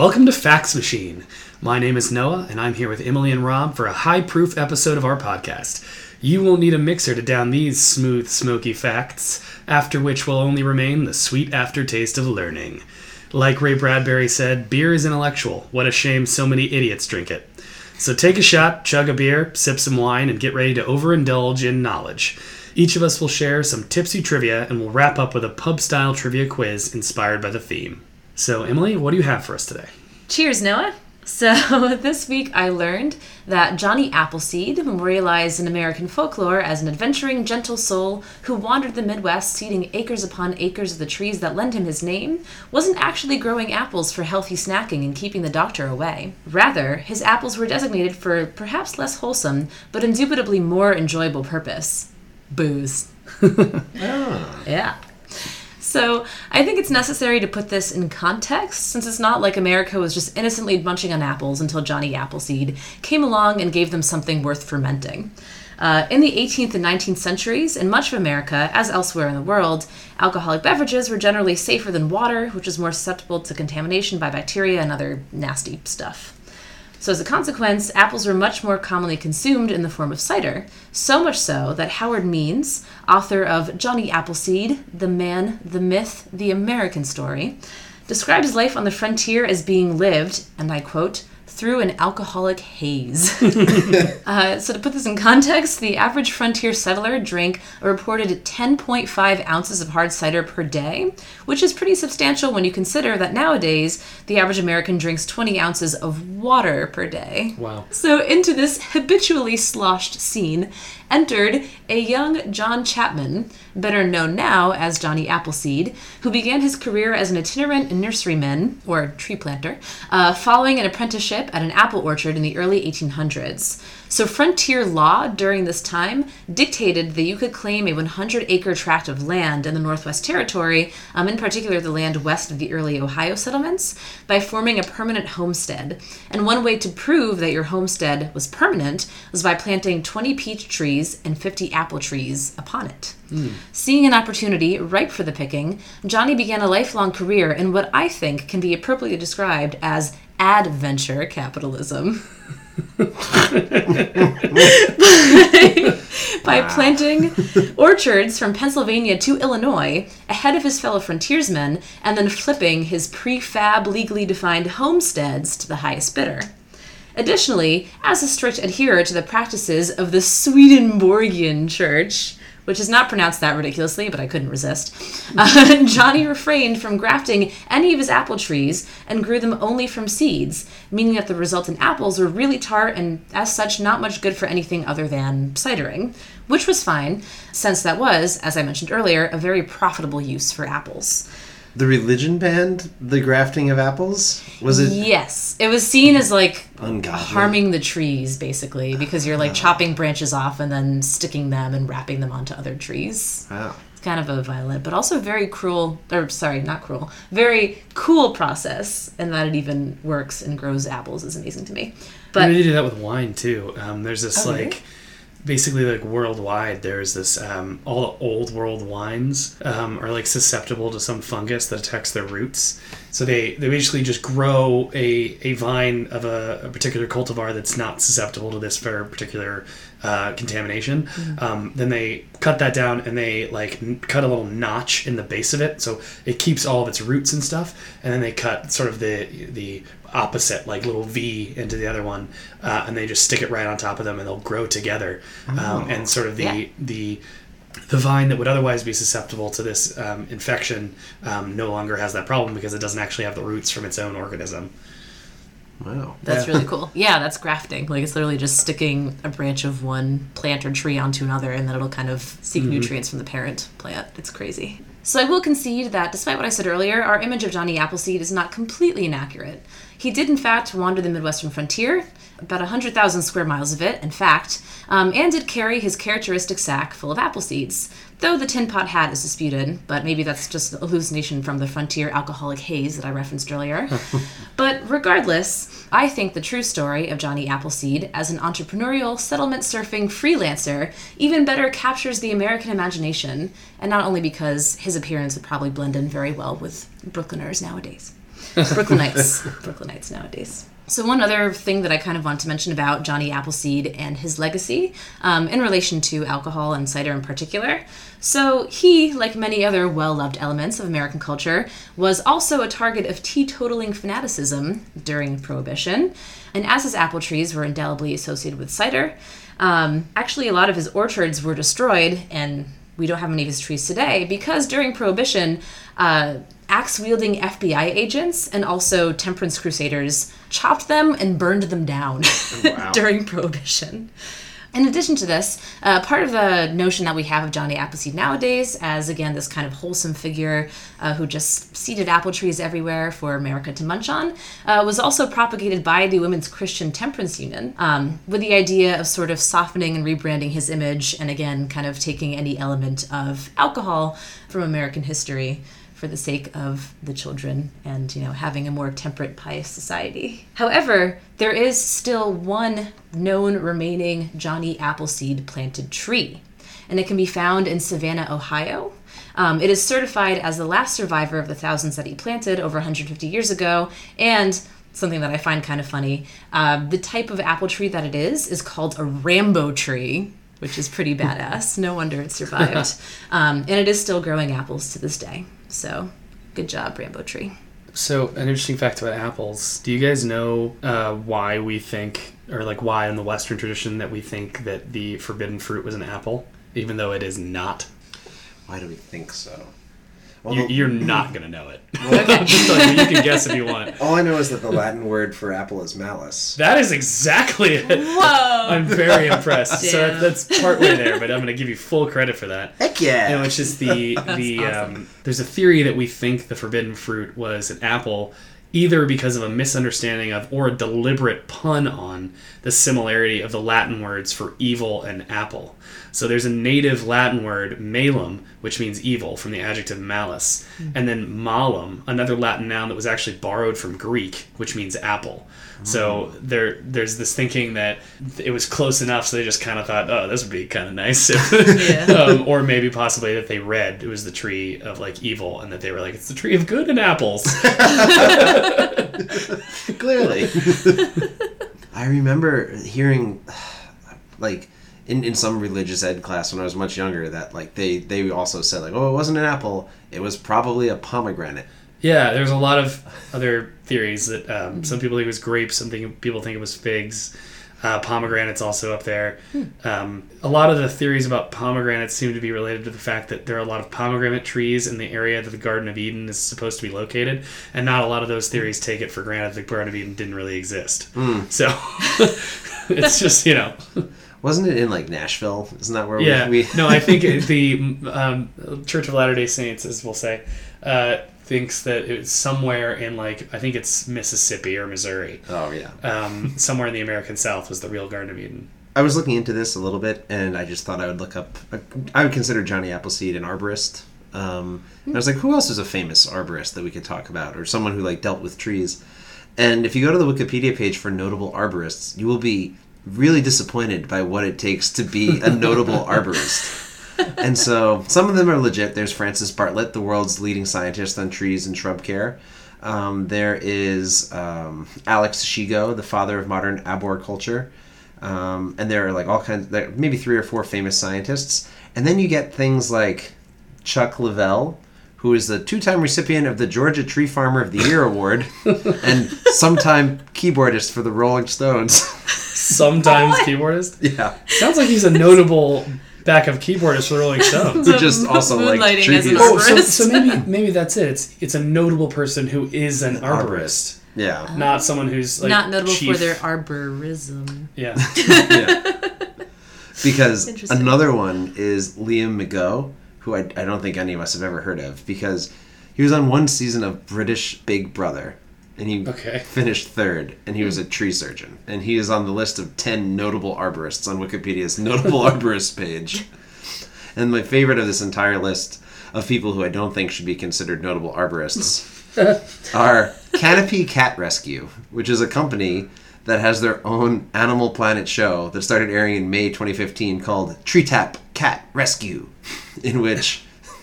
Welcome to Fax Machine. My name is Noah, and I'm here with Emily and Rob for a high proof episode of our podcast. You won't need a mixer to down these smooth, smoky facts, after which will only remain the sweet aftertaste of learning. Like Ray Bradbury said, beer is intellectual. What a shame so many idiots drink it. So take a shot, chug a beer, sip some wine, and get ready to overindulge in knowledge. Each of us will share some tipsy trivia, and we'll wrap up with a pub style trivia quiz inspired by the theme. So, Emily, what do you have for us today? Cheers, Noah. So, this week I learned that Johnny Appleseed, memorialized in American folklore as an adventuring, gentle soul who wandered the Midwest, seeding acres upon acres of the trees that lend him his name, wasn't actually growing apples for healthy snacking and keeping the doctor away. Rather, his apples were designated for perhaps less wholesome, but indubitably more enjoyable purpose booze. Ah. Yeah. So I think it's necessary to put this in context, since it's not like America was just innocently munching on apples until Johnny Appleseed came along and gave them something worth fermenting. Uh, in the 18th and 19th centuries, in much of America, as elsewhere in the world, alcoholic beverages were generally safer than water, which is more susceptible to contamination by bacteria and other nasty stuff. So, as a consequence, apples were much more commonly consumed in the form of cider, so much so that Howard Means, author of Johnny Appleseed, The Man, the Myth, the American Story, described his life on the frontier as being lived, and I quote, through an alcoholic haze. uh, so, to put this in context, the average frontier settler drank a reported 10.5 ounces of hard cider per day, which is pretty substantial when you consider that nowadays the average American drinks 20 ounces of water per day. Wow. So, into this habitually sloshed scene entered a young John Chapman, better known now as Johnny Appleseed, who began his career as an itinerant nurseryman, or tree planter, uh, following an apprenticeship at an apple orchard in the early 1800s. So, frontier law during this time dictated that you could claim a 100 acre tract of land in the Northwest Territory, um, in particular the land west of the early Ohio settlements, by forming a permanent homestead. And one way to prove that your homestead was permanent was by planting 20 peach trees and 50 apple trees upon it. Hmm. Seeing an opportunity ripe for the picking, Johnny began a lifelong career in what I think can be appropriately described as adventure capitalism. by planting orchards from Pennsylvania to Illinois ahead of his fellow frontiersmen and then flipping his prefab legally defined homesteads to the highest bidder. Additionally, as a strict adherer to the practices of the Swedenborgian Church, which is not pronounced that ridiculously, but I couldn't resist. Uh, Johnny refrained from grafting any of his apple trees and grew them only from seeds, meaning that the resultant apples were really tart and, as such, not much good for anything other than cidering, which was fine, since that was, as I mentioned earlier, a very profitable use for apples. The religion banned the grafting of apples? Was it Yes, it was seen as like ungodly? harming the trees, basically, because you're like chopping branches off and then sticking them and wrapping them onto other trees. Wow. It's kind of a violent, but also very cruel, or sorry, not cruel, very cool process, and that it even works and grows apples is amazing to me. But But they do that with wine too. Um, there's this Oh, like, really? Basically like worldwide. There's this um, all the old world wines um, are like susceptible to some fungus that attacks their roots. So they they basically just grow a, a vine of a, a particular cultivar that's not susceptible to this very particular uh, contamination. Um, then they cut that down and they like n- cut a little notch in the base of it, so it keeps all of its roots and stuff. And then they cut sort of the the opposite like little V into the other one, uh, and they just stick it right on top of them, and they'll grow together. Um, and sort of the Yeah. the the vine that would otherwise be susceptible to this um, infection um, no longer has that problem because it doesn't actually have the roots from its own organism. Wow. that's Yeah. really cool. Yeah, that's grafting. Like it's literally just sticking a branch of one plant or tree onto another, and then it'll kind of seek mm-hmm. nutrients from the parent plant. It's crazy. So I will concede that despite what I said earlier, our image of Johnny Appleseed is not completely inaccurate. He did, in fact, wander the Midwestern frontier, about 100,000 square miles of it, in fact, um, and did carry his characteristic sack full of apple seeds. Though the tin pot hat is disputed, but maybe that's just a hallucination from the frontier alcoholic haze that I referenced earlier. but regardless, I think the true story of Johnny Appleseed as an entrepreneurial, settlement surfing freelancer even better captures the American imagination, and not only because his appearance would probably blend in very well with Brooklyners nowadays. Brooklynites. Brooklynites nowadays. So, one other thing that I kind of want to mention about Johnny Appleseed and his legacy um, in relation to alcohol and cider in particular. So, he, like many other well loved elements of American culture, was also a target of teetotaling fanaticism during Prohibition. And as his apple trees were indelibly associated with cider, um, actually, a lot of his orchards were destroyed, and we don't have any of his trees today because during Prohibition, uh, axe wielding FBI agents and also temperance crusaders chopped them and burned them down Wow. during Prohibition. In addition to this, uh, part of the notion that we have of Johnny Appleseed nowadays as, again, this kind of wholesome figure uh, who just seeded apple trees everywhere for America to munch on, uh, was also propagated by the Women's Christian Temperance Union um, with the idea of sort of softening and rebranding his image and, again, kind of taking any element of alcohol from American history for the sake of the children and you know having a more temperate pious society. However there is still one known remaining johnny appleseed planted tree and it can be found in savannah ohio. Um, it is certified as the last survivor of the thousands that he planted over 150 years ago and something that i find kind of funny uh, the type of apple tree that it is is called a rambo tree which is pretty badass. No wonder it survived. Um, and it is still growing apples to this day so, good job, Rambo Tree. So, an interesting fact about apples. Do you guys know uh, why we think, or like why in the Western tradition that we think that the forbidden fruit was an apple, even though it is not? Why do we think so? Well, You, the- you're not gonna know it. I'm just telling you, you can guess if you want. all I know is that the Latin word for apple is malus. That is exactly it. Whoa! I'm very impressed. So Damn. that's partway there, but I'm gonna give you full credit for that. Heck yeah! And which is the the awesome. um, there's a theory that we think the forbidden fruit was an apple, either because of a misunderstanding of or a deliberate pun on the similarity of the Latin words for evil and apple. So there's a native Latin word malum, which means evil, from the adjective malus, and then malum, another Latin noun that was actually borrowed from Greek, which means apple. So there, there's this thinking that it was close enough, so they just kind of thought, "Oh, this would be kind of nice." if- Yeah. um, or maybe possibly that they read it was the tree of like evil, and that they were like, "It's the tree of good and apples." Clearly. I remember hearing, like, in, in some religious ed class when I was much younger, that like they they also said like, oh, it wasn't an apple, it was probably a pomegranate. yeah, there's a lot of other theories that um, some people think it was grapes, some think, people think it was figs. Uh, pomegranates also up there. Um, a lot of the theories about pomegranates seem to be related to the fact that there are a lot of pomegranate trees in the area that the Garden of Eden is supposed to be located, and not a lot of those theories take it for granted that the Garden of Eden didn't really exist. So it's just you know Wasn't it in like Nashville? Isn't that where Yeah. we? we no, I think the um, Church of Latter Day Saints, as we'll say, uh, thinks that it's somewhere in like I think it's Mississippi or Missouri, oh yeah. um, somewhere in the American South was the real Garden of Eden. I was looking into this a little bit, and I just thought I would look up. I would consider Johnny Appleseed an arborist. Um, I was like, who else is a famous arborist that we could talk about, or someone who like dealt with trees? And if you go to the Wikipedia page for notable arborists, you will be really disappointed by what it takes to be a notable arborist. And so some of them are legit. There's Francis Bartlett, the world's leading scientist on trees and shrub care. Um, there is um, Alex Shigo, the father of modern arboriculture. Um, and there are like all kinds, there maybe three or four famous scientists. And then you get things like Chuck Leavell, who is the two-time recipient of the Georgia Tree Farmer of the Year award, and sometime keyboardist for the Rolling Stones. Sometimes keyboardist. yeah, Sounds like he's a notable backup keyboardist for the Rolling Stones. Who just also like Moonlighting as an trees. Oh, so, so maybe maybe that's it. It's it's a notable person who is an arborist, arborist. Yeah, not someone who's like Not notable chief. for their arborism. yeah. yeah. Because another one is Liam McGough, who I, I don't think any of us have ever heard of because he was on one season of British Big Brother and he Okay. finished third and he was hmm. a tree surgeon and he is on the list of 10 notable arborists on Wikipedia's notable arborists page. And my favorite of this entire list of people who I don't think should be considered notable arborists are Canopy Cat Rescue, which is a company that has their own Animal Planet show that started airing in May 2015 called Treetop Cat Rescue, in which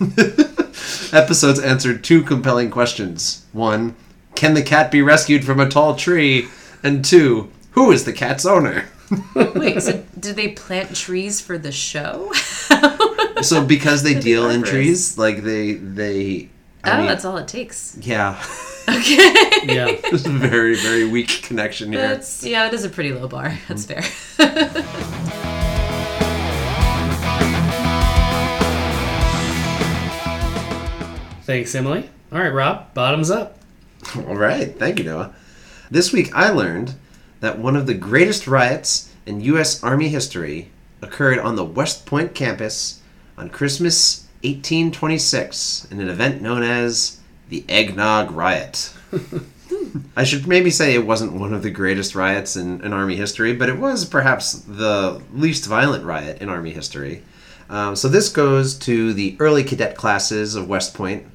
episodes answered two compelling questions. One, can the cat be rescued from a tall tree? And two, who is the cat's owner? Wait, so did they plant trees for the show? So because they deal in trees, like they they I oh, mean, that's all it takes. yeah. Okay. Yeah. There's a very, very weak connection here. That's yeah, it is a pretty low bar. Mm-hmm. That's fair. Thanks, Emily. All right, Rob, bottoms up. All right, thank you, Noah. This week I learned that one of the greatest riots in U.S. Army history occurred on the West Point campus on Christmas 1826 in an event known as the Eggnog Riot. I should maybe say it wasn't one of the greatest riots in, in Army history, but it was perhaps the least violent riot in Army history. Um, so this goes to the early cadet classes of West Point,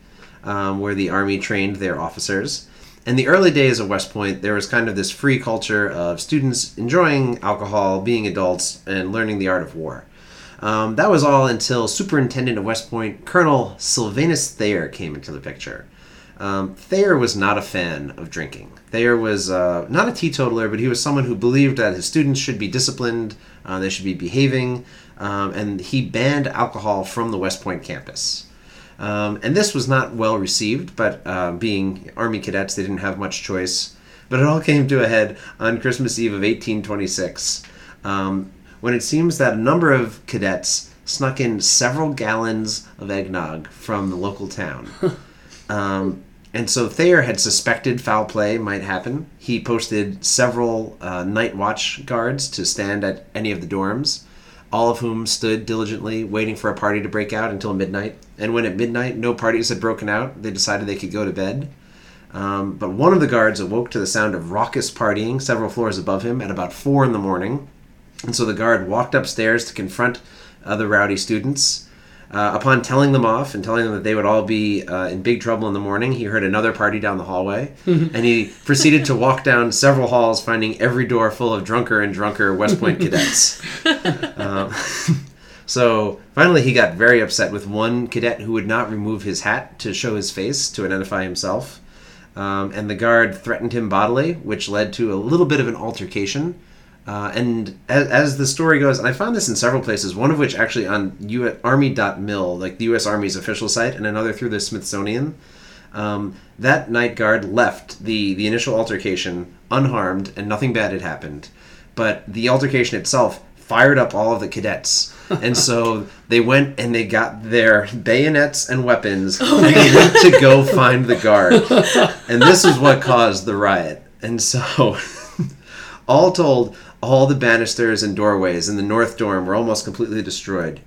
um, where the Army trained their officers. In the early days of West Point, there was kind of this free culture of students enjoying alcohol, being adults, and learning the art of war. Um, that was all until Superintendent of West Point, Colonel Sylvanus Thayer, came into the picture. Um, Thayer was not a fan of drinking. Thayer was uh, not a teetotaler, but he was someone who believed that his students should be disciplined, uh, they should be behaving, um, and he banned alcohol from the West Point campus. Um, and this was not well received, but uh, being Army cadets, they didn't have much choice. But it all came to a head on Christmas Eve of 1826, um, when it seems that a number of cadets snuck in several gallons of eggnog from the local town. Um, and so Thayer had suspected foul play might happen. He posted several uh, night watch guards to stand at any of the dorms, all of whom stood diligently waiting for a party to break out until midnight. And when at midnight no parties had broken out, they decided they could go to bed. Um, but one of the guards awoke to the sound of raucous partying several floors above him at about four in the morning. And so the guard walked upstairs to confront other rowdy students. Uh, upon telling them off and telling them that they would all be uh, in big trouble in the morning, he heard another party down the hallway, and he proceeded to walk down several halls, finding every door full of drunker and drunker West Point cadets. Um, so finally, he got very upset with one cadet who would not remove his hat to show his face to identify himself, um, and the guard threatened him bodily, which led to a little bit of an altercation. Uh, and as, as the story goes, and I found this in several places, one of which actually on U- Army.mil, like the U.S. Army's official site, and another through the Smithsonian. Um, that night guard left the, the initial altercation unharmed, and nothing bad had happened. But the altercation itself fired up all of the cadets. And so they went and they got their bayonets and weapons and they went to go find the guard. And this is what caused the riot. And so, all told, all the banisters and doorways in the North Dorm were almost completely destroyed.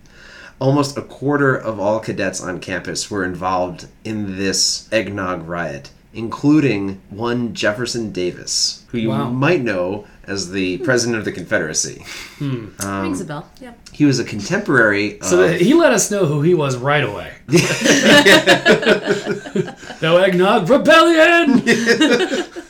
Almost a quarter of all cadets on campus were involved in this eggnog riot, including one Jefferson Davis, who you Wow. might know as the hmm. president of the Confederacy. Hmm. Um, Rings a bell. Yeah. He was a contemporary. So of- he let us know who he was right away. no eggnog rebellion.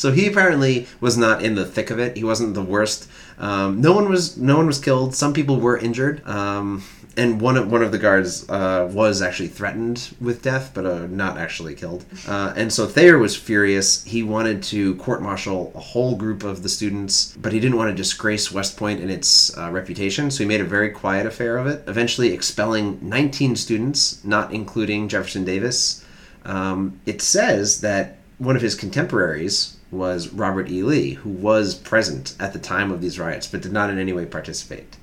So he apparently was not in the thick of it. He wasn't the worst. Um, no one was. No one was killed. Some people were injured. Um, and one of one of the guards uh, was actually threatened with death, but uh, not actually killed. Uh, and so Thayer was furious. He wanted to court-martial a whole group of the students, but he didn't want to disgrace West Point and its uh, reputation. So he made a very quiet affair of it, eventually expelling 19 students, not including Jefferson Davis. Um, it says that one of his contemporaries was Robert E. Lee, who was present at the time of these riots, but did not in any way participate.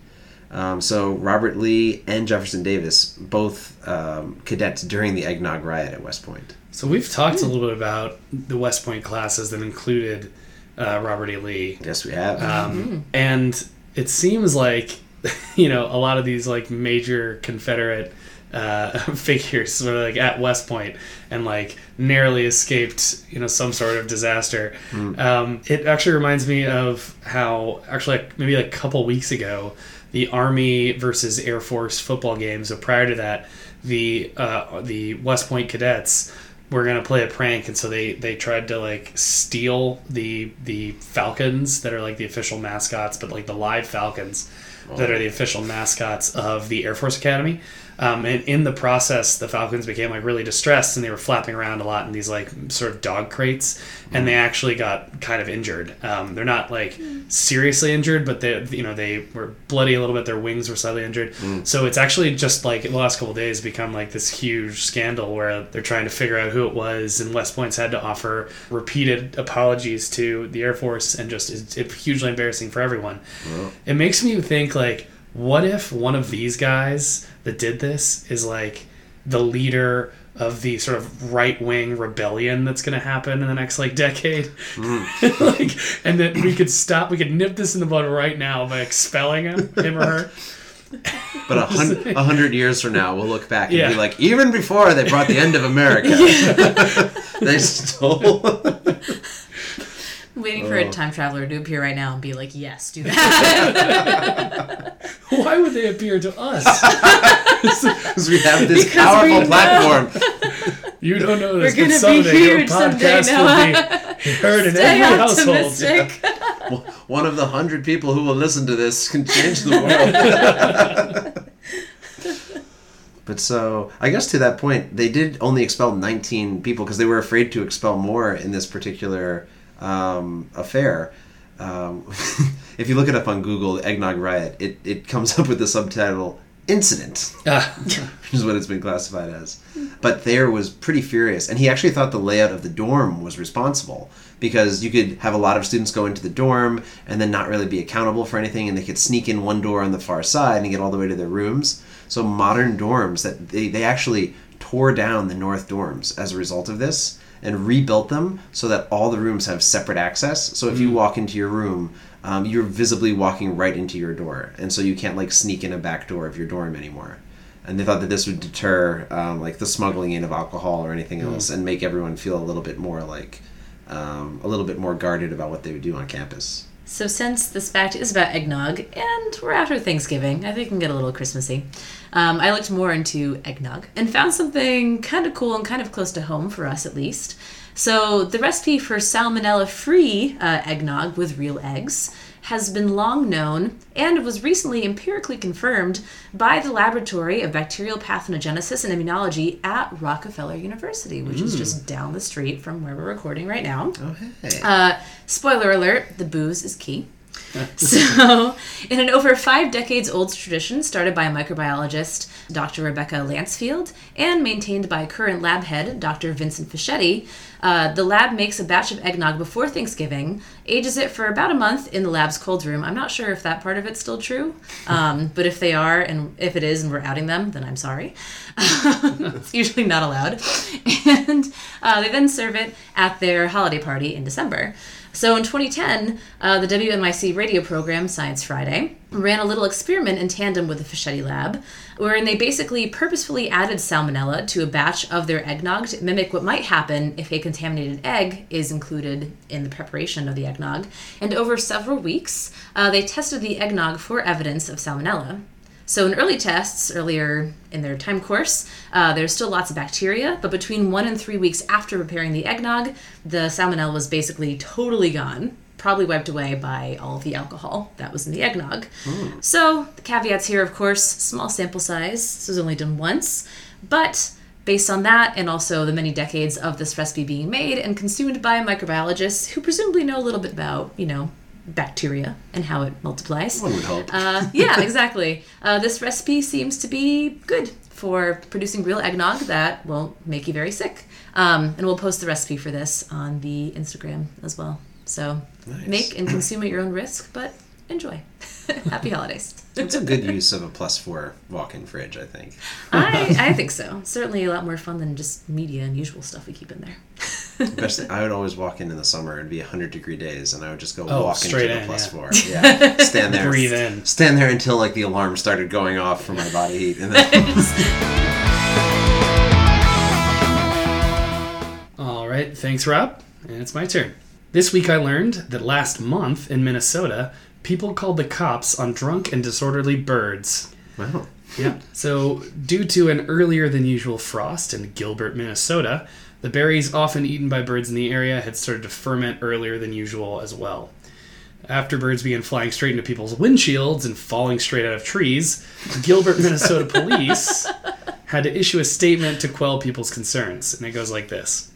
Um, so Robert Lee and Jefferson Davis, both um, cadets during the eggnog riot at West Point. So we've talked a little bit about the West Point classes that included uh, Robert E. Lee, Yes, we have. um, and it seems like you know a lot of these like major Confederate uh, figures sort of like at West Point and like narrowly escaped you know some sort of disaster. Um, it actually reminds me of how actually like, maybe like a couple weeks ago the Army versus Air Force football game. So prior to that, the uh, the West Point cadets were gonna play a prank, and so they they tried to like steal the the Falcons that are like the official mascots, but like the live Falcons that are the official mascots of the Air Force Academy. Um, and in the process, the Falcons became like really distressed, and they were flapping around a lot in these like sort of dog crates, and they actually got kind of injured. Um, they're not like seriously injured, but they you know they were bloody a little bit. Their wings were slightly injured. So it's actually just like in the last couple of days become like this huge scandal where they're trying to figure out who it was, and West Point's had to offer repeated apologies to the Air Force, and just it's, it's hugely embarrassing for everyone. It makes me think like, what if one of these guys that did this is like the leader of the sort of right wing rebellion that's going to happen in the next like decade, mm. like, and that we could stop, we could nip this in the bud right now by expelling him, him or her. But a hundred, a hundred years from now, we'll look back and Yeah. be like, even before they brought the end of America, they stole. Waiting for Oh. a time traveler to appear right now and be like, yes, do that. Why would they appear to us? Because we have this Because powerful platform. You don't know this, We're but gonna someday your huge someday, podcast will be heard in Stay every household. optimistic. One of the hundred people who will listen to this can change the world. but so, I guess to that point, they did only expel 19 people because they were afraid to expel more in this particular um, affair. Um, if you look it up on Google, the Eggnog Riot, it, it comes up with the subtitle Incident. Ah, which is what it's been classified as. But Thayer was pretty furious, and he actually thought the layout of the dorm was responsible because you could have a lot of students go into the dorm and then not really be accountable for anything, and they could sneak in one door on the far side and get all the way to their rooms. So modern dorms that they, they actually tore down the north dorms as a result of this and rebuilt them so that all the rooms have separate access. So if you walk into your room, um, you're visibly walking right into your door, and so you can't like sneak in a back door of your dorm anymore. And they thought that this would deter um, like the smuggling in of alcohol or anything else and make everyone feel a little bit more like um, a little bit more guarded about what they would do on campus. So, since this fact is about eggnog and we're after Thanksgiving, I think we can get a little Christmassy. Um, I looked more into eggnog and found something kind of cool and kind of close to home for us at least. So, the recipe for salmonella free uh, eggnog with real eggs has been long known and was recently empirically confirmed by the Laboratory of Bacterial Pathogenesis and Immunology at Rockefeller University, which is just down the street from where we're recording right now. oh hey Uh, spoiler alert: the booze is key. so, in an over five decades old tradition started by microbiologist Dr. Rebecca Lancefield and maintained by current lab head Dr. Vincent Fischetti, uh, the lab makes a batch of eggnog before Thanksgiving, ages it for about a month in the lab's cold room. I'm not sure if that part of it's still true, um, but if they are, and if it is, and we're outing them, then I'm sorry. it's usually not allowed. And uh, they then serve it at their holiday party in December. So in 2010, uh, the WNYC radio program Science Friday ran a little experiment in tandem with the Fischetti lab, wherein they basically purposefully added salmonella to a batch of their eggnog to mimic what might happen if a contaminated egg is included in the preparation of the eggnog. And over several weeks, uh, they tested the eggnog for evidence of salmonella. So, in early tests, earlier in their time course, uh, there's still lots of bacteria, but between one and three weeks after preparing the eggnog, the salmonella was basically totally gone, probably wiped away by all the alcohol that was in the eggnog. So, the caveats here, of course, small sample size. This was only done once, but based on that and also the many decades of this recipe being made and consumed by microbiologists who presumably know a little bit about, you know, bacteria and how it multiplies. one would hope Uh, yeah, exactly. Uh, this recipe seems to be good for producing real eggnog that won't make you very sick. Um, and we'll post the recipe for this on the Instagram as well. So Nice. make and consume at your own risk, but enjoy. Happy holidays. it's a good use of a plus four walk-in fridge i think I, I think so. Certainly a lot more fun than just media and usual stuff we keep in there. Especially, I would always walk in in the summer and be 100 degree days, and I would just go Oh, walk into the in, plus yeah. four. Yeah, stand there, Breathe in. stand there until like the alarm started going off for my body heat, and then All right, thanks, Rob. And it's my turn. This week I learned that last month in Minnesota, people called the cops on drunk and disorderly birds. wow, Yeah. So, due to an earlier than usual frost in Gilbert, Minnesota, the berries often eaten by birds in the area had started to ferment earlier than usual as well. After birds began flying straight into people's windshields and falling straight out of trees, Gilbert, Minnesota police had to issue a statement to quell people's concerns. And it goes like this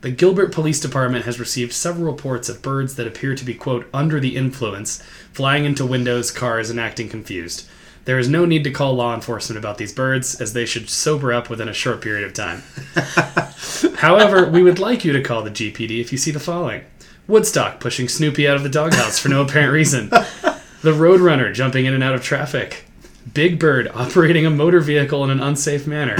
The Gilbert Police Department has received several reports of birds that appear to be, quote, under the influence, flying into windows, cars, and acting confused. There is no need to call law enforcement about these birds, as they should sober up within a short period of time. However, we would like you to call the GPD if you see the following Woodstock pushing Snoopy out of the doghouse for no apparent reason, the Roadrunner jumping in and out of traffic, Big Bird operating a motor vehicle in an unsafe manner,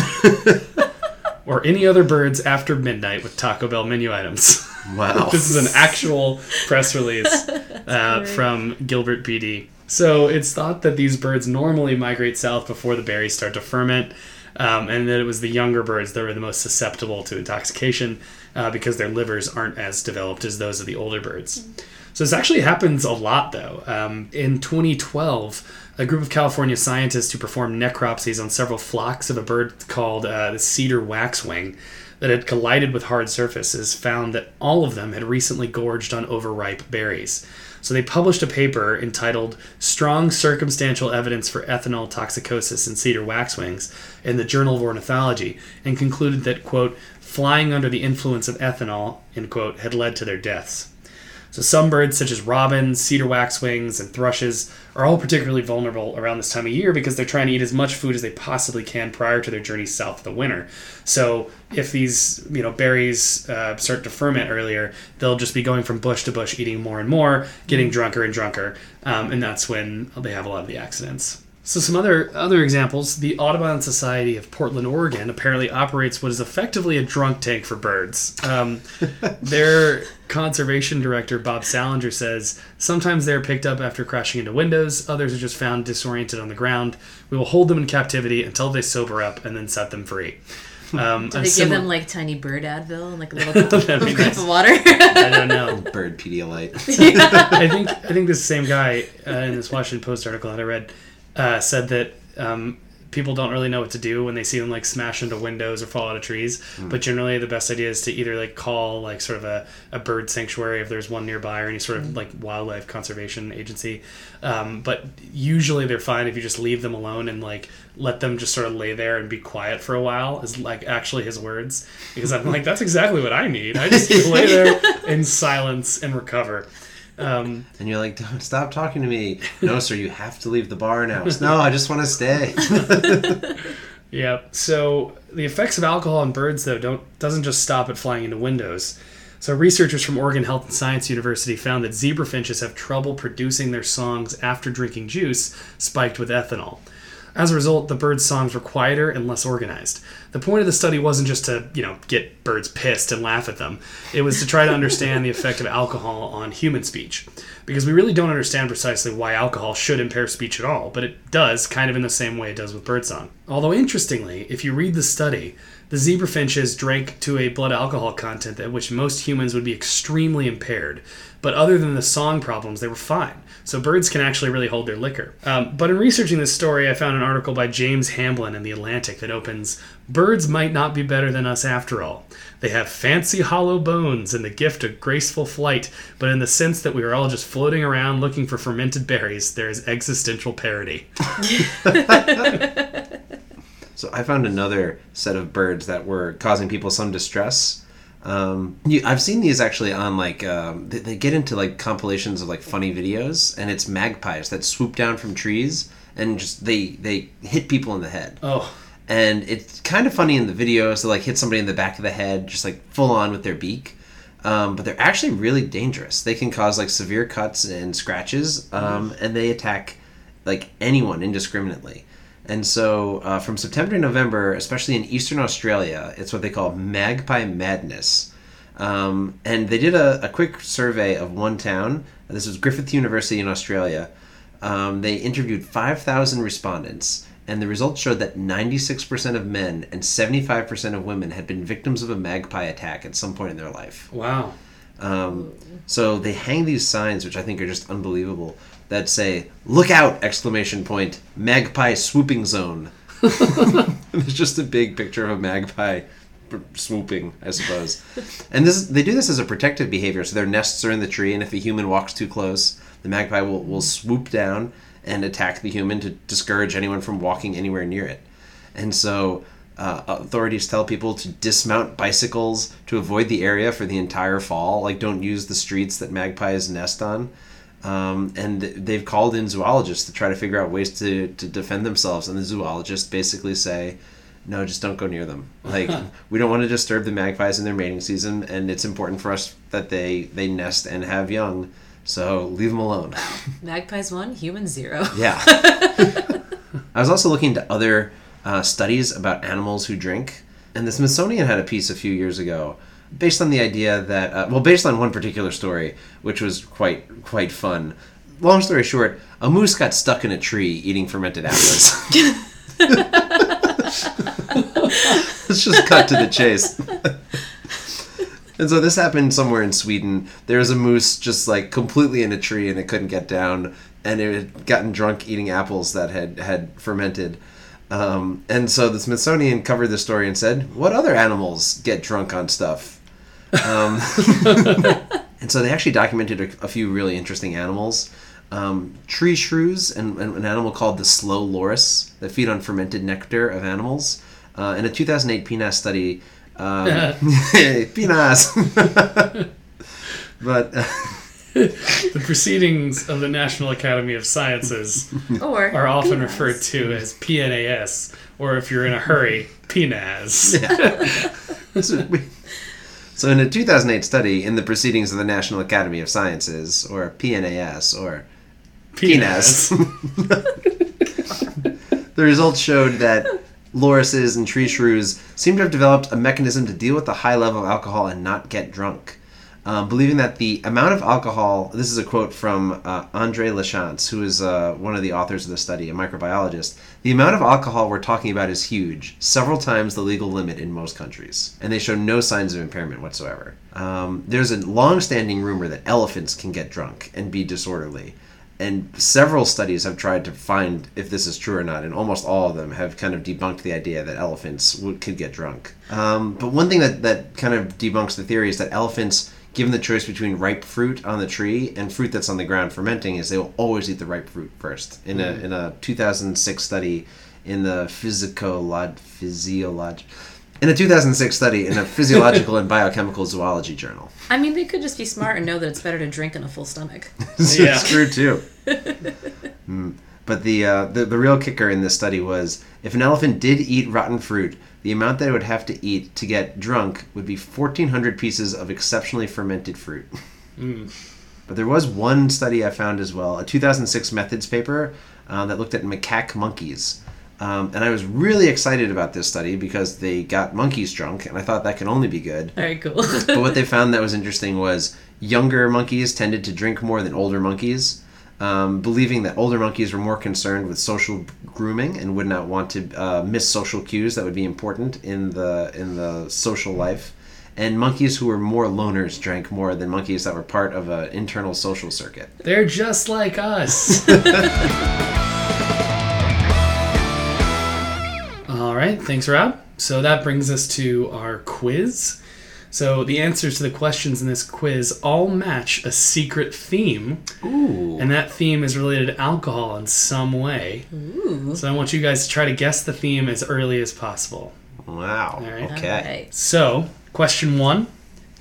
or any other birds after midnight with Taco Bell menu items. wow. this is an actual press release uh, from Gilbert PD. So it's thought that these birds normally migrate south before the berries start to ferment, um, and that it was the younger birds that were the most susceptible to intoxication uh, because their livers aren't as developed as those of the older birds. So this actually happens a lot, though. Um, in 2012, a group of California scientists who performed necropsies on several flocks of a bird called uh, the cedar waxwing that had collided with hard surfaces found that all of them had recently gorged on overripe berries. So they published a paper entitled Strong Circumstantial Evidence for Ethanol Toxicosis in Cedar Waxwings in the Journal of Ornithology and concluded that, quote, flying under the influence of ethanol, end quote, had led to their deaths. So some birds, such as robins, cedar waxwings, and thrushes, are all particularly vulnerable around this time of year because they're trying to eat as much food as they possibly can prior to their journey south of the winter. So if these, you know, berries uh, start to ferment earlier, they'll just be going from bush to bush, eating more and more, getting drunker and drunker, um, and that's when they have a lot of the accidents. So some other other examples: the Audubon Society of Portland, Oregon, apparently operates what is effectively a drunk tank for birds. Um, their conservation director Bob Sallinger says sometimes they are picked up after crashing into windows. Others are just found disoriented on the ground. We will hold them in captivity until they sober up and then set them free. Um, Do a they give them like tiny bird Advil and like a little cup, That'd cup nice. of water? I don't know. Bird Pedialyte. I think I think this same guy uh, in this Washington Post article that I read uh, said that um, people don't really know what to do when they see them like smash into windows or fall out of trees. But generally, the best idea is to either like call like sort of a, a bird sanctuary if there's one nearby or any sort of like wildlife conservation agency. Um, but usually they're fine if you just leave them alone and like let them just sort of lay there and be quiet for a while. Is like actually his words because I'm like that's exactly what I need. I just lay there in silence and recover. Um, And you're like, don't stop talking to me. No, sir, you have to leave the bar now. No, I just want to stay. Yeah. So the effects of alcohol on birds, though, don't doesn't just stop at flying into windows. So researchers from Oregon Health and Science University found that zebra finches have trouble producing their songs after drinking juice spiked with ethanol. As a result, the birds' songs were quieter and less organized. The point of the study wasn't just to, you know, get birds pissed and laugh at them. It was to try to understand the effect of alcohol on human speech. Because we really don't understand precisely why alcohol should impair speech at all, but it does, kind of in the same way it does with birdsong. Although interestingly, if you read the study, the zebra finches drank to a blood alcohol content at which most humans would be extremely impaired. But other than the song problems, they were fine. So birds can actually really hold their liquor. Um, but in researching this story, I found an article by James Hamblin in The Atlantic that opens Birds might not be better than us after all. They have fancy hollow bones and the gift of graceful flight, but in the sense that we are all just floating around looking for fermented berries, there is existential parody. So I found another set of birds that were causing people some distress. Um, you, I've seen these actually on like um, they, they get into like compilations of like funny videos, and it's magpies that swoop down from trees and just they they hit people in the head. Oh, and it's kind of funny in the videos to like hit somebody in the back of the head just like full on with their beak. Um, but they're actually really dangerous. They can cause like severe cuts and scratches um, and they attack like anyone indiscriminately. And so uh, from september to november especially in eastern australia it's what they call magpie madness. Um, and they did a, a quick survey of one town. This was Griffith University in Australia. Um, they interviewed 5,000 respondents, and the results showed that 96% of men and 75% of women had been victims of a magpie attack at some point in their life. Wow. Um, so they hang these signs, which I think are just unbelievable, that say "Look out!" exclamation point Magpie swooping zone. it's just a big picture of a magpie swooping, I suppose. And this they do this as a protective behavior. So their nests are in the tree, and if a human walks too close, the magpie will, will swoop down and attack the human to discourage anyone from walking anywhere near it. And so uh, authorities tell people to dismount bicycles to avoid the area for the entire fall. Like, don't use the streets that magpies nest on. Um, and they've called in zoologists to try to figure out ways to, to defend themselves. And the zoologists basically say, no, just don't go near them. Like, we don't want to disturb the magpies in their mating season, and it's important for us that they, they nest and have young. So leave them alone. Magpies one, humans zero. Yeah. I was also looking into other uh, studies about animals who drink, and the Smithsonian had a piece a few years ago based on the idea that, uh, well, based on one particular story, which was quite quite fun. Long story short, a moose got stuck in a tree eating fermented apples. Let's just cut to the chase. And so this happened somewhere in Sweden. There was a moose just like completely in a tree and it couldn't get down, and it had gotten drunk eating apples that had had fermented. Um, and so the Smithsonian covered the story and said, "What other animals get drunk on stuff?" Um, and so they actually documented a, a few really interesting animals. Um, tree shrews and, and an animal called the slow loris that feed on fermented nectar of animals. Uh, in a 2008 PNAS study, um, PNAS. but uh, The proceedings of the National Academy of Sciences Or are often peanuts. referred to as PNAS, or if you're in a hurry, PNAS. This is- so, in a 2008 study in the Proceedings of the National Academy of Sciences, or PNAS, or PNAS, the results showed that lorises and tree shrews seem to have developed a mechanism to deal with the high level of alcohol and not get drunk. Um, believing that the amount of alcohol, this is a quote from uh, Andre Lachance, who is uh, one of the authors of the study, a microbiologist. The amount of alcohol we're talking about is huge, several times the legal limit in most countries, and they show no signs of impairment whatsoever. Um, there's a long standing rumor that elephants can get drunk and be disorderly and several studies have tried to find if this is true or not, and almost all of them have kind of debunked the idea that elephants would, could get drunk. Um, but one thing that, that kind of debunks the theory is that elephants, given the choice between ripe fruit on the tree and fruit that's on the ground fermenting, is they will always eat the ripe fruit first. In a in a 2006 study in the Physicolog Physiolog. In a 2006 study in a physiological and biochemical zoology journal. I mean, they could just be smart and know that it's better to drink on a full stomach. This Yeah. is true too. Mm. But the, uh, the the real kicker in this study was if an elephant did eat rotten fruit, the amount that it would have to eat to get drunk would be 1,400 pieces of exceptionally fermented fruit. But there was one study I found as well, a 2006 methods paper uh, that looked at macaque monkeys. Um, and I was really excited about this study because they got monkeys drunk, and I thought that could only be good. Very cool. but what they found that was interesting was younger monkeys tended to drink more than older monkeys, um, believing that older monkeys were more concerned with social grooming and would not want to uh, miss social cues that would be important in the in the social life. And monkeys who were more loners drank more than monkeys that were part of an internal social circuit. They're just like us. right, thanks, Rob. So that brings us to our quiz. So the answers to the questions in this quiz all match a secret theme, Ooh. and that theme is related to alcohol in some way. So I want you guys to try to guess the theme as early as possible. Wow. right. Okay. Alright. So, question one.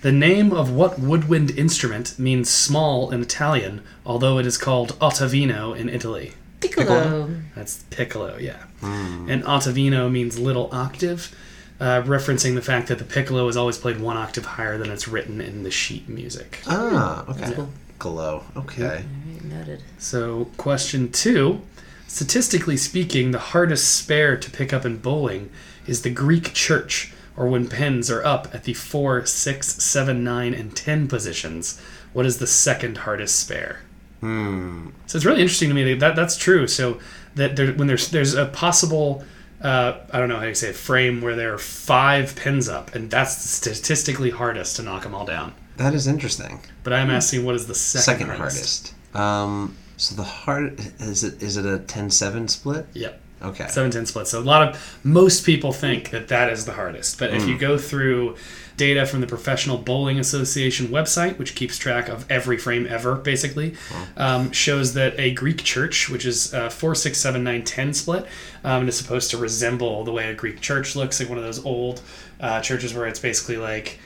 The name of what woodwind instrument means small in Italian, although it is called ottavino in Italy? Piccolo. That's piccolo, yeah. And ottavino means little octave, uh, referencing the fact that the piccolo is always played one octave higher than it's written in the sheet music. Ah, okay. Glow. Okay. Alright, noted. So, question two. Statistically speaking, the hardest spare to pick up in bowling is the Greek church, or when pens are up at the 4, 6, 7, 9, and 10 positions, what is the second hardest spare? Hmm. So it's really interesting to me that, that that's true. So that there, when there's there's a possible uh, I don't know how you say it, frame where there are five pins up, and that's statistically hardest to knock them all down. That is interesting. But I'm asking what is the second, Second hardest? hardest. Um, so the hard is it is it a 10-7 split? Yep. Okay. 710 split. So a lot of most people think that that is the hardest. But if you go through data from the Professional Bowling Association website, which keeps track of every frame ever, basically, um, shows that a Greek church, which is uh, 4, 6, 7, 9, 10 split, um, and is supposed to resemble the way a Greek church looks, like one of those old uh, churches where it's basically like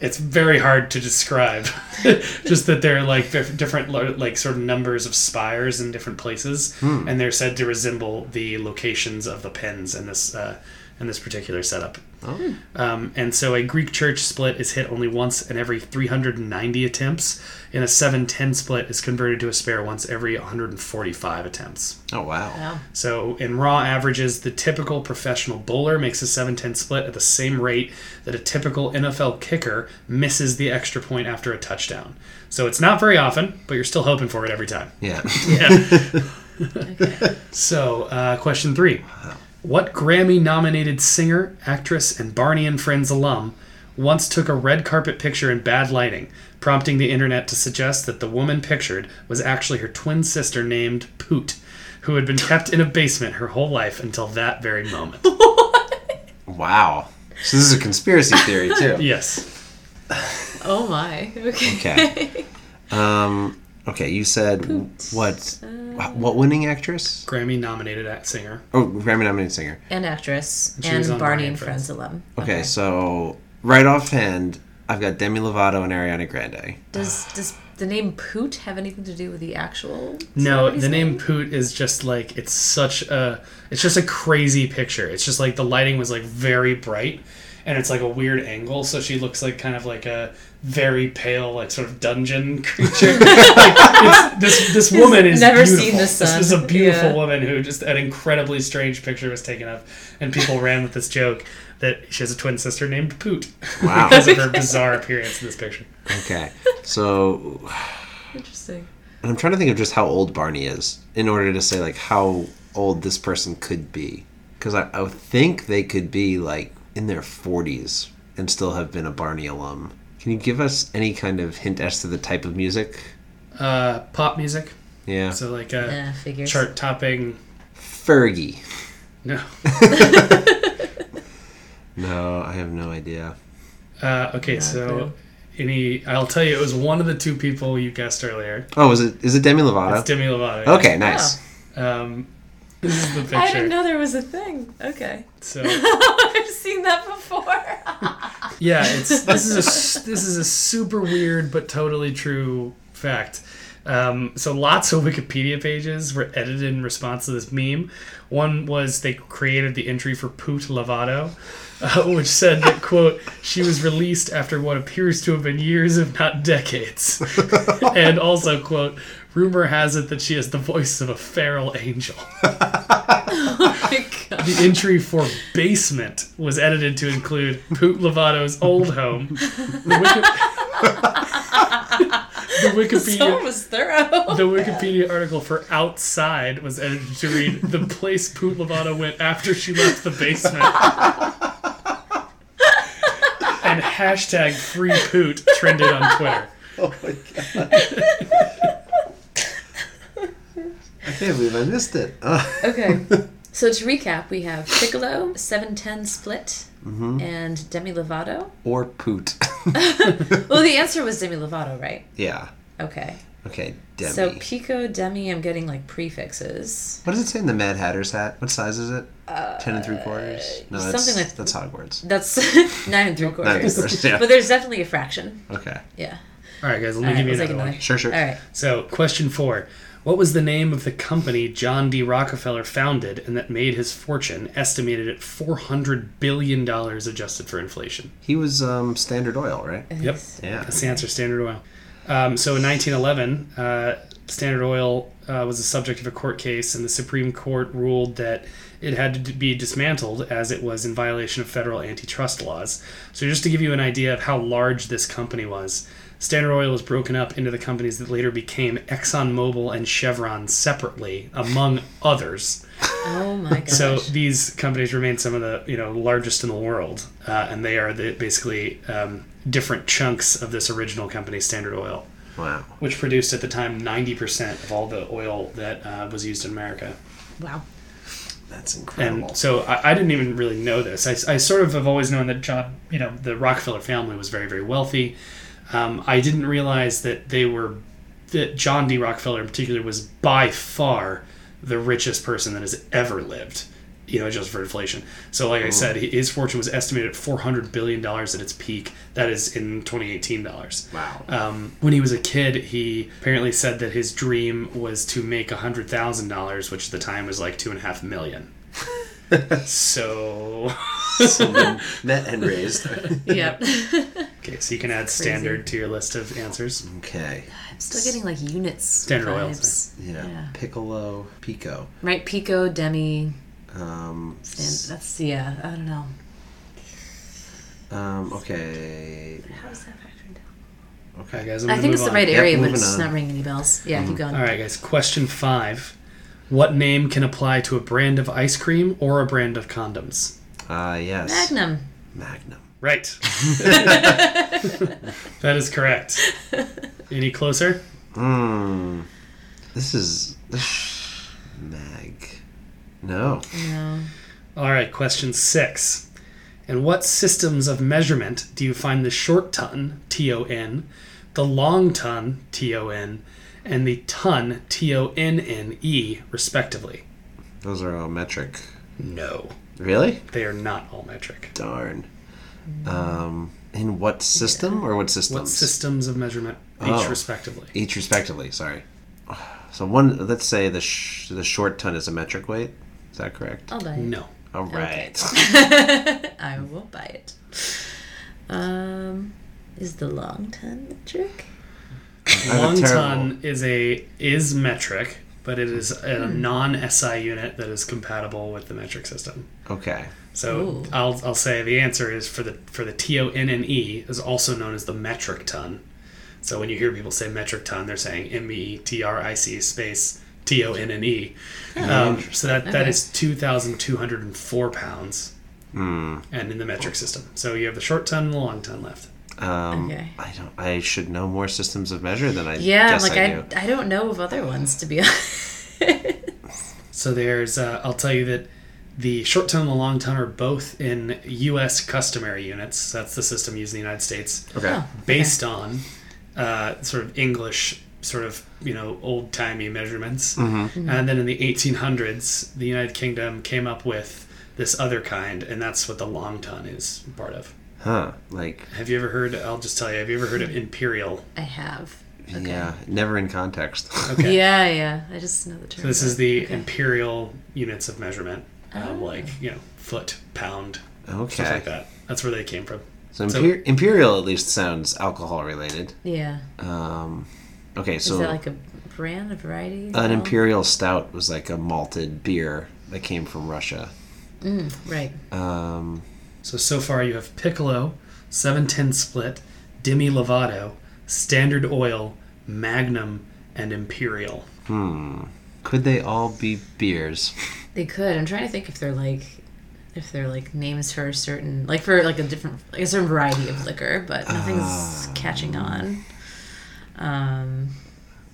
it's very hard to describe. Just that they're like different like sort of numbers of spires in different places and they're said to resemble the locations of the pins in this uh, in this particular setup Oh. um, and so a greek church split is hit only once in every 390 attempts and a 710 split is converted to a spare once every 145 attempts Oh wow. Wow. so in raw averages, the typical professional bowler makes a 7-10 split at the same rate that a typical NFL kicker misses the extra point after a touchdown. So it's not very often, but you're still hoping for it every time. Yeah. Yeah. so uh, question three: What Grammy-nominated singer, actress, and Barney and Friends alum once took a red carpet picture in bad lighting, prompting the internet to suggest that the woman pictured was actually her twin sister named Poot, who had been kept in a basement her whole life until that very moment. wow. So this is a conspiracy theory too. yes. Oh my. Okay. Okay. Um. Okay. You said what? What winning actress? Grammy-nominated act singer. Oh, Grammy nominated singer. And actress. she was And Barney Barney and and Friends Friends. alum. Okay, so right offhand, I've got Demi Lovato and Ariana Grande. Does does the name Poot have anything to do with the actual? No, celebrity's the name Poot is just like it's such a it's just a crazy picture. It's just like the lighting was like very bright and it's like a weird angle so she looks like kind of like a very pale like sort of dungeon creature. like, it's, this this woman is never beautiful. seen the This sun. is a beautiful Yeah. woman who just an incredibly strange picture was taken of and people ran with this joke that she has a twin sister named Poot Wow. because of her bizarre appearance in this picture. Okay, so Interesting. and I'm trying to think of just how old Barney is in order to say like how old this person could be, because I, I think they could be like in their 40s and still have been a Barney alum. Can you give us any kind of hint as to the type of music? Uh, pop music. Yeah, So like a Yeah, chart topping Fergie. no. No, I have no idea. Uh, okay, Not so clue. any I'll tell you it was one of the two people you guessed earlier. Oh, is it is it Demi Lovato? It's Demi Lovato. Okay, nice. Um, this is the picture. I didn't know there was a thing. Okay. So I've seen that before. Yeah, it's this is a this is a super weird but totally true fact. Um, so lots of Wikipedia pages were edited in response to this meme. One was they created the entry for Poot Lovato, uh, which said that quote she was released after what appears to have been years, if not decades, and also quote rumor has it that she has the voice of a feral angel. oh my god. The entry for basement was edited to include Poot Lovato's old home. The, Wiki- the Someone Wikipedia. was thorough. The Wikipedia article for outside was edited to read the place Poot Lovato went after she left the basement. and hashtag free Poot trended on Twitter. Oh my god. I can't believe I missed it. Ugh. Okay. So to recap, we have Piccolo, 710 split, Mm-hmm. and Demi Lovato. or Poot. Well, the answer was Demi Lovato, right? yeah. Okay. Okay, Demi. So Pico, Demi, I'm getting like prefixes. what does it say in the Mad Hatter's hat? What size is it? Ten and three quarters. No, that's Uh, something like- that's Hogwarts. That's nine and three quarters. Nine and three quarters. quarters. Yeah. But there's definitely a fraction. Okay. Yeah. All right, guys, let All me right, give you we'll another one. Sure, sure. All right. So, question four. What was the name of the company John D. Rockefeller founded and that made his fortune estimated at $400 billion adjusted for inflation? He was um, Standard Oil, right? Yep. Yeah. That's the answer, Standard Oil. Um, so in 1911, uh, Standard Oil uh, was the subject of a court case, and the Supreme Court ruled that it had to be dismantled as it was in violation of federal antitrust laws. So, just to give you an idea of how large this company was, Standard Oil was broken up into the companies that later became ExxonMobil and Chevron separately, among others. Oh my gosh. So these companies remain some of the you know largest in the world, uh, and they are the, basically um, different chunks of this original company, Standard Oil, Wow. which produced at the time ninety percent of all the oil that uh, was used in America. wow. That's incredible. And so I, I didn't even really know this. I, I sort of have always known that John, you know, the Rockefeller family was very very wealthy. Um, I didn't realize that they were that John D. Rockefeller in particular was by far the richest person that has ever lived. You know, just for inflation. So, like I said, his fortune was estimated at four hundred billion dollars at its peak. That is in twenty eighteen dollars. wow. Um, when he was a kid, he apparently said that his dream was to make hundred thousand dollars, which at the time was like two and a half million. so, so then met and raised. Yep. okay, so you can add standard to your list of answers. okay. I'm still getting like units. Standard oil, vibes. Yeah. Yeah. Piccolo, Pico. Right, pico, demi. Um, Stand, that's yeah. I don't know. um, okay. How does that factor down? Okay, guys, I'm I think move it's the on. right Yep, area, but it's on. not ringing any bells. Yeah, keep going. All right, guys. Question five: What name can apply to a brand of ice cream or a brand of condoms? Uh, yes. Magnum. Magnum. Right. that is correct. Any closer? Hmm. This is mag. No. No. All right, question six. In what systems of measurement do you find the short ton, T O N, the long ton, T O N, and the ton, T O N N E, respectively? Those are all metric. No, Really? they are not all metric. Darn. Um, in what system or what systems? What systems of measurement, each Oh. respectively? Each respectively. Sorry. So one. Let's say the sh- the short ton is a metric weight. Is that correct? I'll buy it. No. All right. I will buy it. Um, is the long ton metric? Long terrible- ton is a is metric, but it is a Hmm. non-SI unit that is compatible with the metric system. Okay. So Ooh. I'll, I'll say the answer is for the for the T O N N E is also known as the metric ton. So when you hear people say metric ton, they're saying M E T R I C space T O N N E. Um, so that, that Okay. is two thousand two hundred and four pounds, Hmm. and in the metric system. So you have the short ton and the long ton left. Um, Okay. I don't. I should know more systems of measure than I Yeah, guess like I, I, do. I, don't know of other ones to be honest. So there's, uh, I'll tell you that the short ton and the long ton are both in U.S. customary units. That's the system used in the United States, Okay. Oh. based on uh, sort of English, sort of you know old timey measurements. Mm-hmm. And then in the 1800s, the United Kingdom came up with this other kind, and that's what the long ton is part of. Huh. Like. Have you ever heard? I'll just tell you. Have you ever heard of imperial? I have. Okay. Yeah. Never in context. Okay. Yeah, yeah. I just know the term. So this is the okay. imperial units of measurement, um, Oh. like you know foot, pound, stuff like that. That's where they came from. So, So- imper- imperial at least sounds alcohol related. Yeah. Um, okay. So is that like a brand, a variety? an No? imperial stout was like a malted beer that came from Russia. Mm, right. Um, So so far you have Piccolo, 710 split, Demi Lovato, Standard Oil, Magnum, and Imperial. hmm. Could they all be beers? They could. I'm trying to think if they're like, if they're like names for a certain, like for like a different, like a certain variety of liquor, but nothing's Ah. catching on. Um,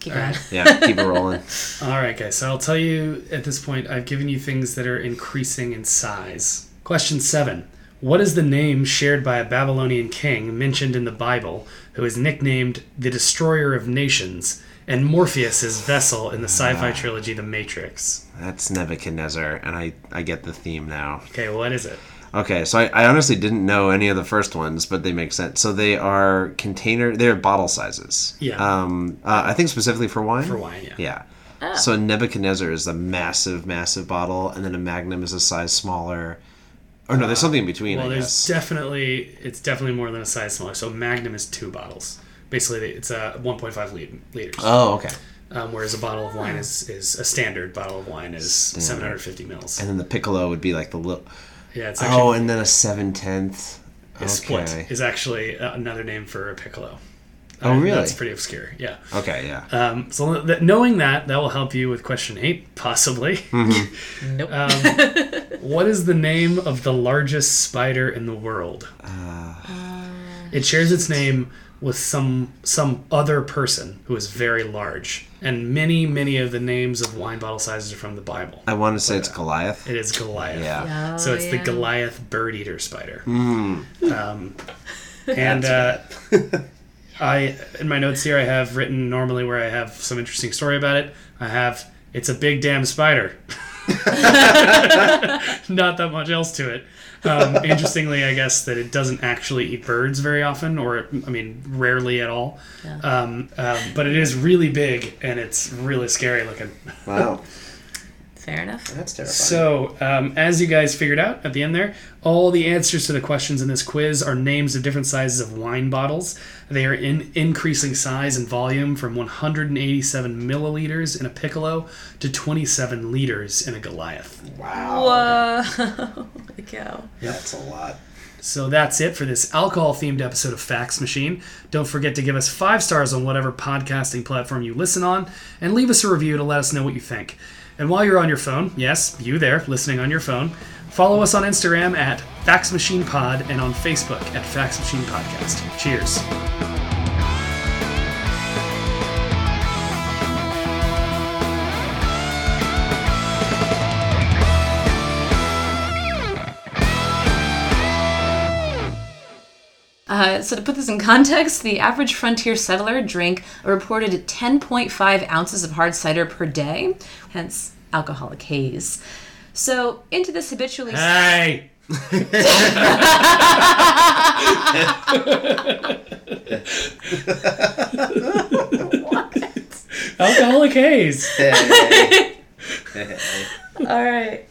keep All going. right. Yeah. Keep it rolling. All right, guys. So I'll tell you at this point, I've given you things that are increasing in size. Question seven. What is the name shared by a Babylonian king mentioned in the Bible who is nicknamed the Destroyer of Nations and Morpheus' vessel in the sci fi trilogy The Matrix? That's Nebuchadnezzar, and I I get the theme now. Okay, what is it? Okay, so I, I honestly didn't know any of the first ones, but they make sense. So they are container, they're bottle sizes. Yeah. Um, uh, I think specifically for wine. For wine, yeah. Yeah. Oh. So Nebuchadnezzar is a massive, massive bottle, and then a Magnum is a size smaller. Or no, there's something in between. Well, I there's guess. definitely it's definitely more than a size smaller. So Magnum is two bottles. Basically, it's a 1.5 lit- liters. oh, okay. um, whereas a bottle of wine is, is a standard bottle of wine is 750 mils. And then the piccolo would be like the little. Yeah, it's actually Oh, and then a seven tenth. a split Okay. is actually uh, another name for a piccolo. Oh, Uh, really? That's pretty obscure. Yeah. Okay, yeah. Um, so th- knowing that, that will help you with question eight, possibly. Nope. Um, what is the name of the largest spider in the world? it shares its name with some some other person who is very large, and many many of the names of wine bottle sizes are from the Bible. I want to say it's Goliath. It is Goliath. Yeah. Oh, So it's the. Goliath bird eater spider. Mm. Um, and uh, I, in my notes here, I have written normally where I have some interesting story about it. I have it's a big damn spider. Not that much else to it. Um, interestingly, I guess that it doesn't actually eat birds very often, or I mean, rarely at all. Yeah. Um, um, but it is really big and it's really scary looking. Wow. Fair enough. That's terrifying. So, um, as you guys figured out at the end there, all the answers to the questions in this quiz are names of different sizes of wine bottles. They are in increasing size and volume from 187 milliliters in a Piccolo to 27 liters in a Goliath. wow. Whoa. Holy cow. That's a lot. So that's it for this alcohol themed episode of Fax Machine. Don't forget to give us five stars on whatever podcasting platform you listen on and leave us a review to let us know what you think. And while you're on your phone, yes, you there listening on your phone, follow us on Instagram at Fax Machine Pod and on Facebook at Fax Machine Podcast. Cheers. Uh, so to put this in context, the average frontier settler drank a reported 10.5 ounces of hard cider per day, hence alcoholic haze. So into this habitually Hey! Alcoholic haze. Hey. All right.